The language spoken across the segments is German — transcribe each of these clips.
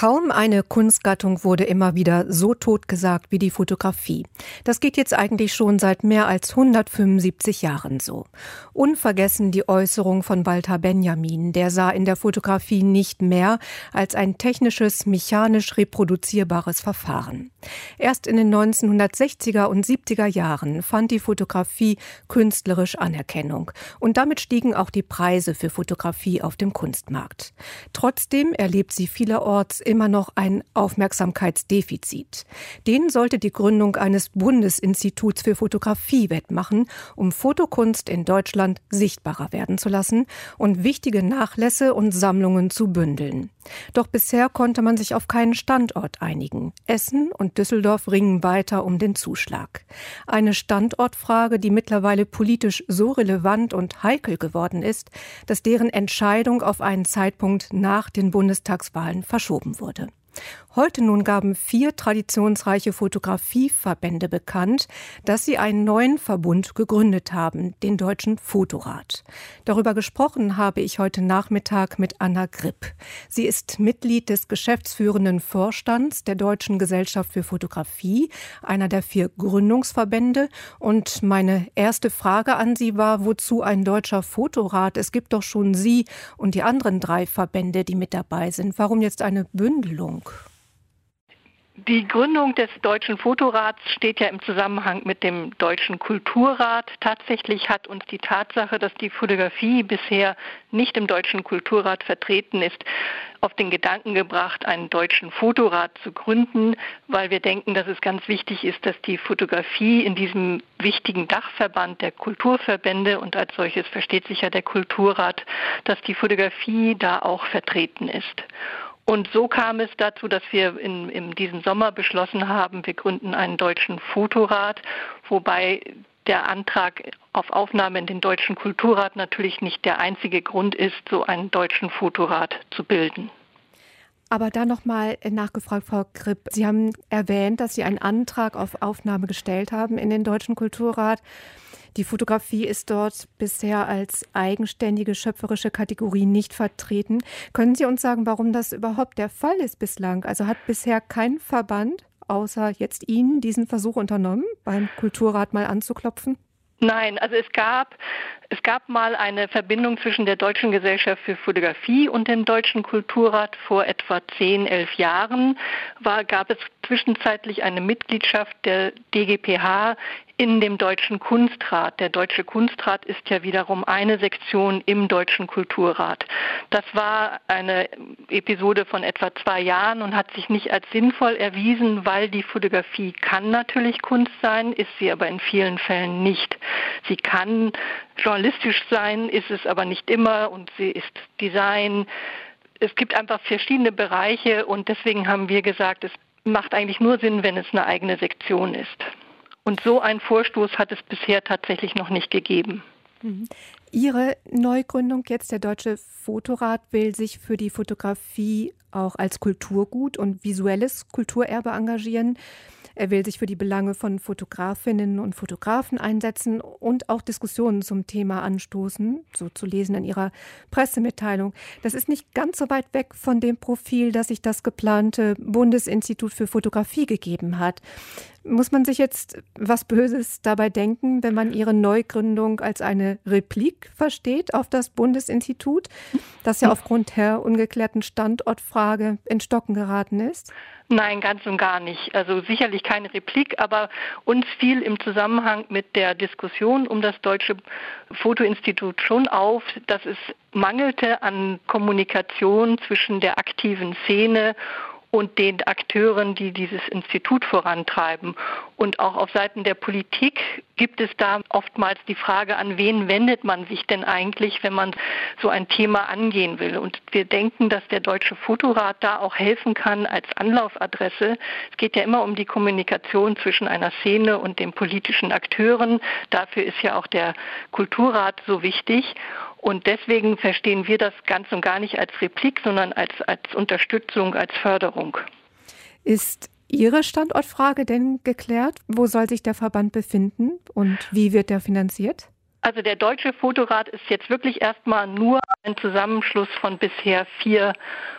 Kaum eine Kunstgattung wurde immer wieder so totgesagt wie die Fotografie. Das geht jetzt eigentlich schon seit mehr als 175 Jahren so. Unvergessen die Äußerung von Walter Benjamin, der sah in der Fotografie nicht mehr als ein technisches, mechanisch reproduzierbares Verfahren. Erst in den 1960er und 70er Jahren fand die Fotografie künstlerisch Anerkennung und damit stiegen auch die Preise für Fotografie auf dem Kunstmarkt. Trotzdem erlebt sie vielerorts immer noch ein Aufmerksamkeitsdefizit. Den sollte die Gründung eines Bundesinstituts für Fotografie wettmachen, um Fotokunst in Deutschland sichtbarer werden zu lassen und wichtige Nachlässe und Sammlungen zu bündeln. Doch bisher konnte man sich auf keinen Standort einigen. Essen und Düsseldorf ringen weiter um den Zuschlag. Eine Standortfrage, die mittlerweile politisch so relevant und heikel geworden ist, dass deren Entscheidung auf einen Zeitpunkt nach den Bundestagswahlen verschoben wurde. Heute nun gaben vier traditionsreiche Fotografieverbände bekannt, dass sie einen neuen Verbund gegründet haben, den Deutschen Fotorat. Darüber gesprochen habe ich heute Nachmittag mit Anna Gripp. Sie ist Mitglied des geschäftsführenden Vorstands der Deutschen Gesellschaft für Fotografie, einer der vier Gründungsverbände. Und meine erste Frage an Sie war, wozu ein deutscher Fotorat? Es gibt doch schon Sie und die anderen drei Verbände, die mit dabei sind. Warum jetzt eine Bündelung? Die Gründung des Deutschen Fotorats steht ja im Zusammenhang mit dem Deutschen Kulturrat. Tatsächlich hat uns die Tatsache, dass die Fotografie bisher nicht im Deutschen Kulturrat vertreten ist, auf den Gedanken gebracht, einen deutschen Fotorat zu gründen, weil wir denken, dass es ganz wichtig ist, dass die Fotografie in diesem wichtigen Dachverband der Kulturverbände und als solches versteht sich ja der Kulturrat, dass die Fotografie da auch vertreten ist. Und so kam es dazu, dass wir in, in diesem Sommer beschlossen haben, wir gründen einen deutschen Fotorat, wobei der Antrag auf Aufnahme in den Deutschen Kulturrat natürlich nicht der einzige Grund ist, so einen deutschen Fotorat zu bilden. Aber da nochmal nachgefragt, Frau Kripp. Sie haben erwähnt, dass Sie einen Antrag auf Aufnahme gestellt haben in den Deutschen Kulturrat. Die Fotografie ist dort bisher als eigenständige schöpferische Kategorie nicht vertreten. Können Sie uns sagen, warum das überhaupt der Fall ist bislang? Also hat bisher kein Verband außer jetzt Ihnen diesen Versuch unternommen, beim Kulturrat mal anzuklopfen? Nein, also es gab, es gab mal eine Verbindung zwischen der Deutschen Gesellschaft für Fotografie und dem Deutschen Kulturrat vor etwa zehn, elf Jahren. War, gab es zwischenzeitlich eine Mitgliedschaft der DGPH in dem Deutschen Kunstrat. Der Deutsche Kunstrat ist ja wiederum eine Sektion im Deutschen Kulturrat. Das war eine Episode von etwa zwei Jahren und hat sich nicht als sinnvoll erwiesen, weil die Fotografie kann natürlich Kunst sein, ist sie aber in vielen Fällen nicht. Sie kann journalistisch sein, ist es aber nicht immer und sie ist Design. Es gibt einfach verschiedene Bereiche und deswegen haben wir gesagt, es macht eigentlich nur Sinn, wenn es eine eigene Sektion ist. Und so einen Vorstoß hat es bisher tatsächlich noch nicht gegeben. Mhm. Ihre Neugründung jetzt, der Deutsche Fotorat, will sich für die Fotografie auch als Kulturgut und visuelles Kulturerbe engagieren. Er will sich für die Belange von Fotografinnen und Fotografen einsetzen und auch Diskussionen zum Thema anstoßen, so zu lesen in ihrer Pressemitteilung. Das ist nicht ganz so weit weg von dem Profil, das sich das geplante Bundesinstitut für Fotografie gegeben hat. Muss man sich jetzt was Böses dabei denken, wenn man Ihre Neugründung als eine Replik versteht auf das Bundesinstitut, das ja aufgrund der ungeklärten Standortfrage in Stocken geraten ist? Nein, ganz und gar nicht. Also sicherlich keine Replik, aber uns fiel im Zusammenhang mit der Diskussion um das Deutsche Fotoinstitut schon auf, dass es mangelte an Kommunikation zwischen der aktiven Szene und den Akteuren, die dieses Institut vorantreiben. Und auch auf Seiten der Politik gibt es da oftmals die Frage, an wen wendet man sich denn eigentlich, wenn man so ein Thema angehen will. Und wir denken, dass der Deutsche Fotorat da auch helfen kann als Anlaufadresse. Es geht ja immer um die Kommunikation zwischen einer Szene und den politischen Akteuren. Dafür ist ja auch der Kulturrat so wichtig. Und deswegen verstehen wir das ganz und gar nicht als Replik, sondern als, als Unterstützung, als Förderung. Ist Ihre Standortfrage denn geklärt? Wo soll sich der Verband befinden und wie wird er finanziert? Also der Deutsche Fotorat ist jetzt wirklich erstmal nur ein Zusammenschluss von bisher vier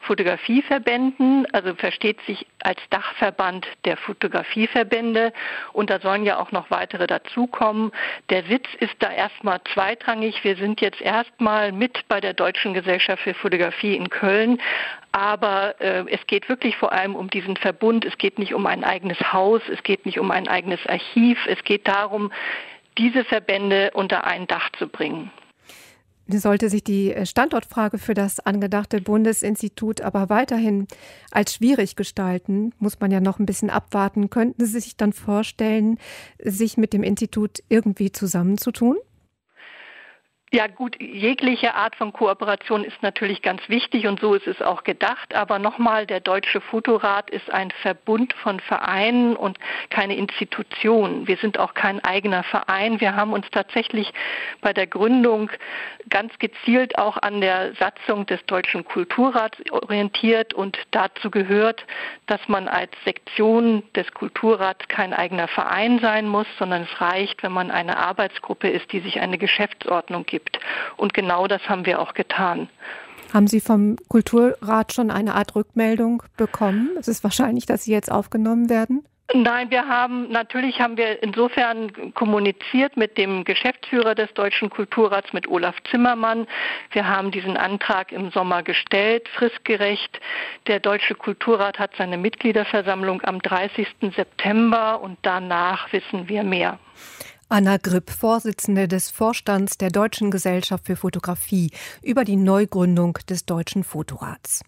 Fotografieverbänden, also versteht sich als Dachverband der Fotografieverbände und da sollen ja auch noch weitere dazukommen. Der Sitz ist da erstmal zweitrangig. Wir sind jetzt erstmal mit bei der Deutschen Gesellschaft für Fotografie in Köln, aber äh, es geht wirklich vor allem um diesen Verbund. Es geht nicht um ein eigenes Haus, es geht nicht um ein eigenes Archiv, es geht darum, diese Verbände unter ein Dach zu bringen. Sollte sich die Standortfrage für das angedachte Bundesinstitut aber weiterhin als schwierig gestalten, muss man ja noch ein bisschen abwarten. Könnten Sie sich dann vorstellen, sich mit dem Institut irgendwie zusammenzutun? Ja gut, jegliche Art von Kooperation ist natürlich ganz wichtig und so ist es auch gedacht. Aber nochmal, der Deutsche Fotorat ist ein Verbund von Vereinen und keine Institution. Wir sind auch kein eigener Verein. Wir haben uns tatsächlich bei der Gründung ganz gezielt auch an der Satzung des Deutschen Kulturrats orientiert und dazu gehört, dass man als Sektion des Kulturrats kein eigener Verein sein muss, sondern es reicht, wenn man eine Arbeitsgruppe ist, die sich eine Geschäftsordnung gibt gibt. Und genau das haben wir auch getan. Haben Sie vom Kulturrat schon eine Art Rückmeldung bekommen? Es ist wahrscheinlich, dass Sie jetzt aufgenommen werden. Nein, wir haben natürlich haben wir insofern kommuniziert mit dem Geschäftsführer des Deutschen Kulturrats, mit Olaf Zimmermann. Wir haben diesen Antrag im Sommer gestellt, fristgerecht. Der Deutsche Kulturrat hat seine Mitgliederversammlung am 30. September und danach wissen wir mehr. Anna Gripp, Vorsitzende des Vorstands der Deutschen Gesellschaft für Fotografie, über die Neugründung des Deutschen Fotorats.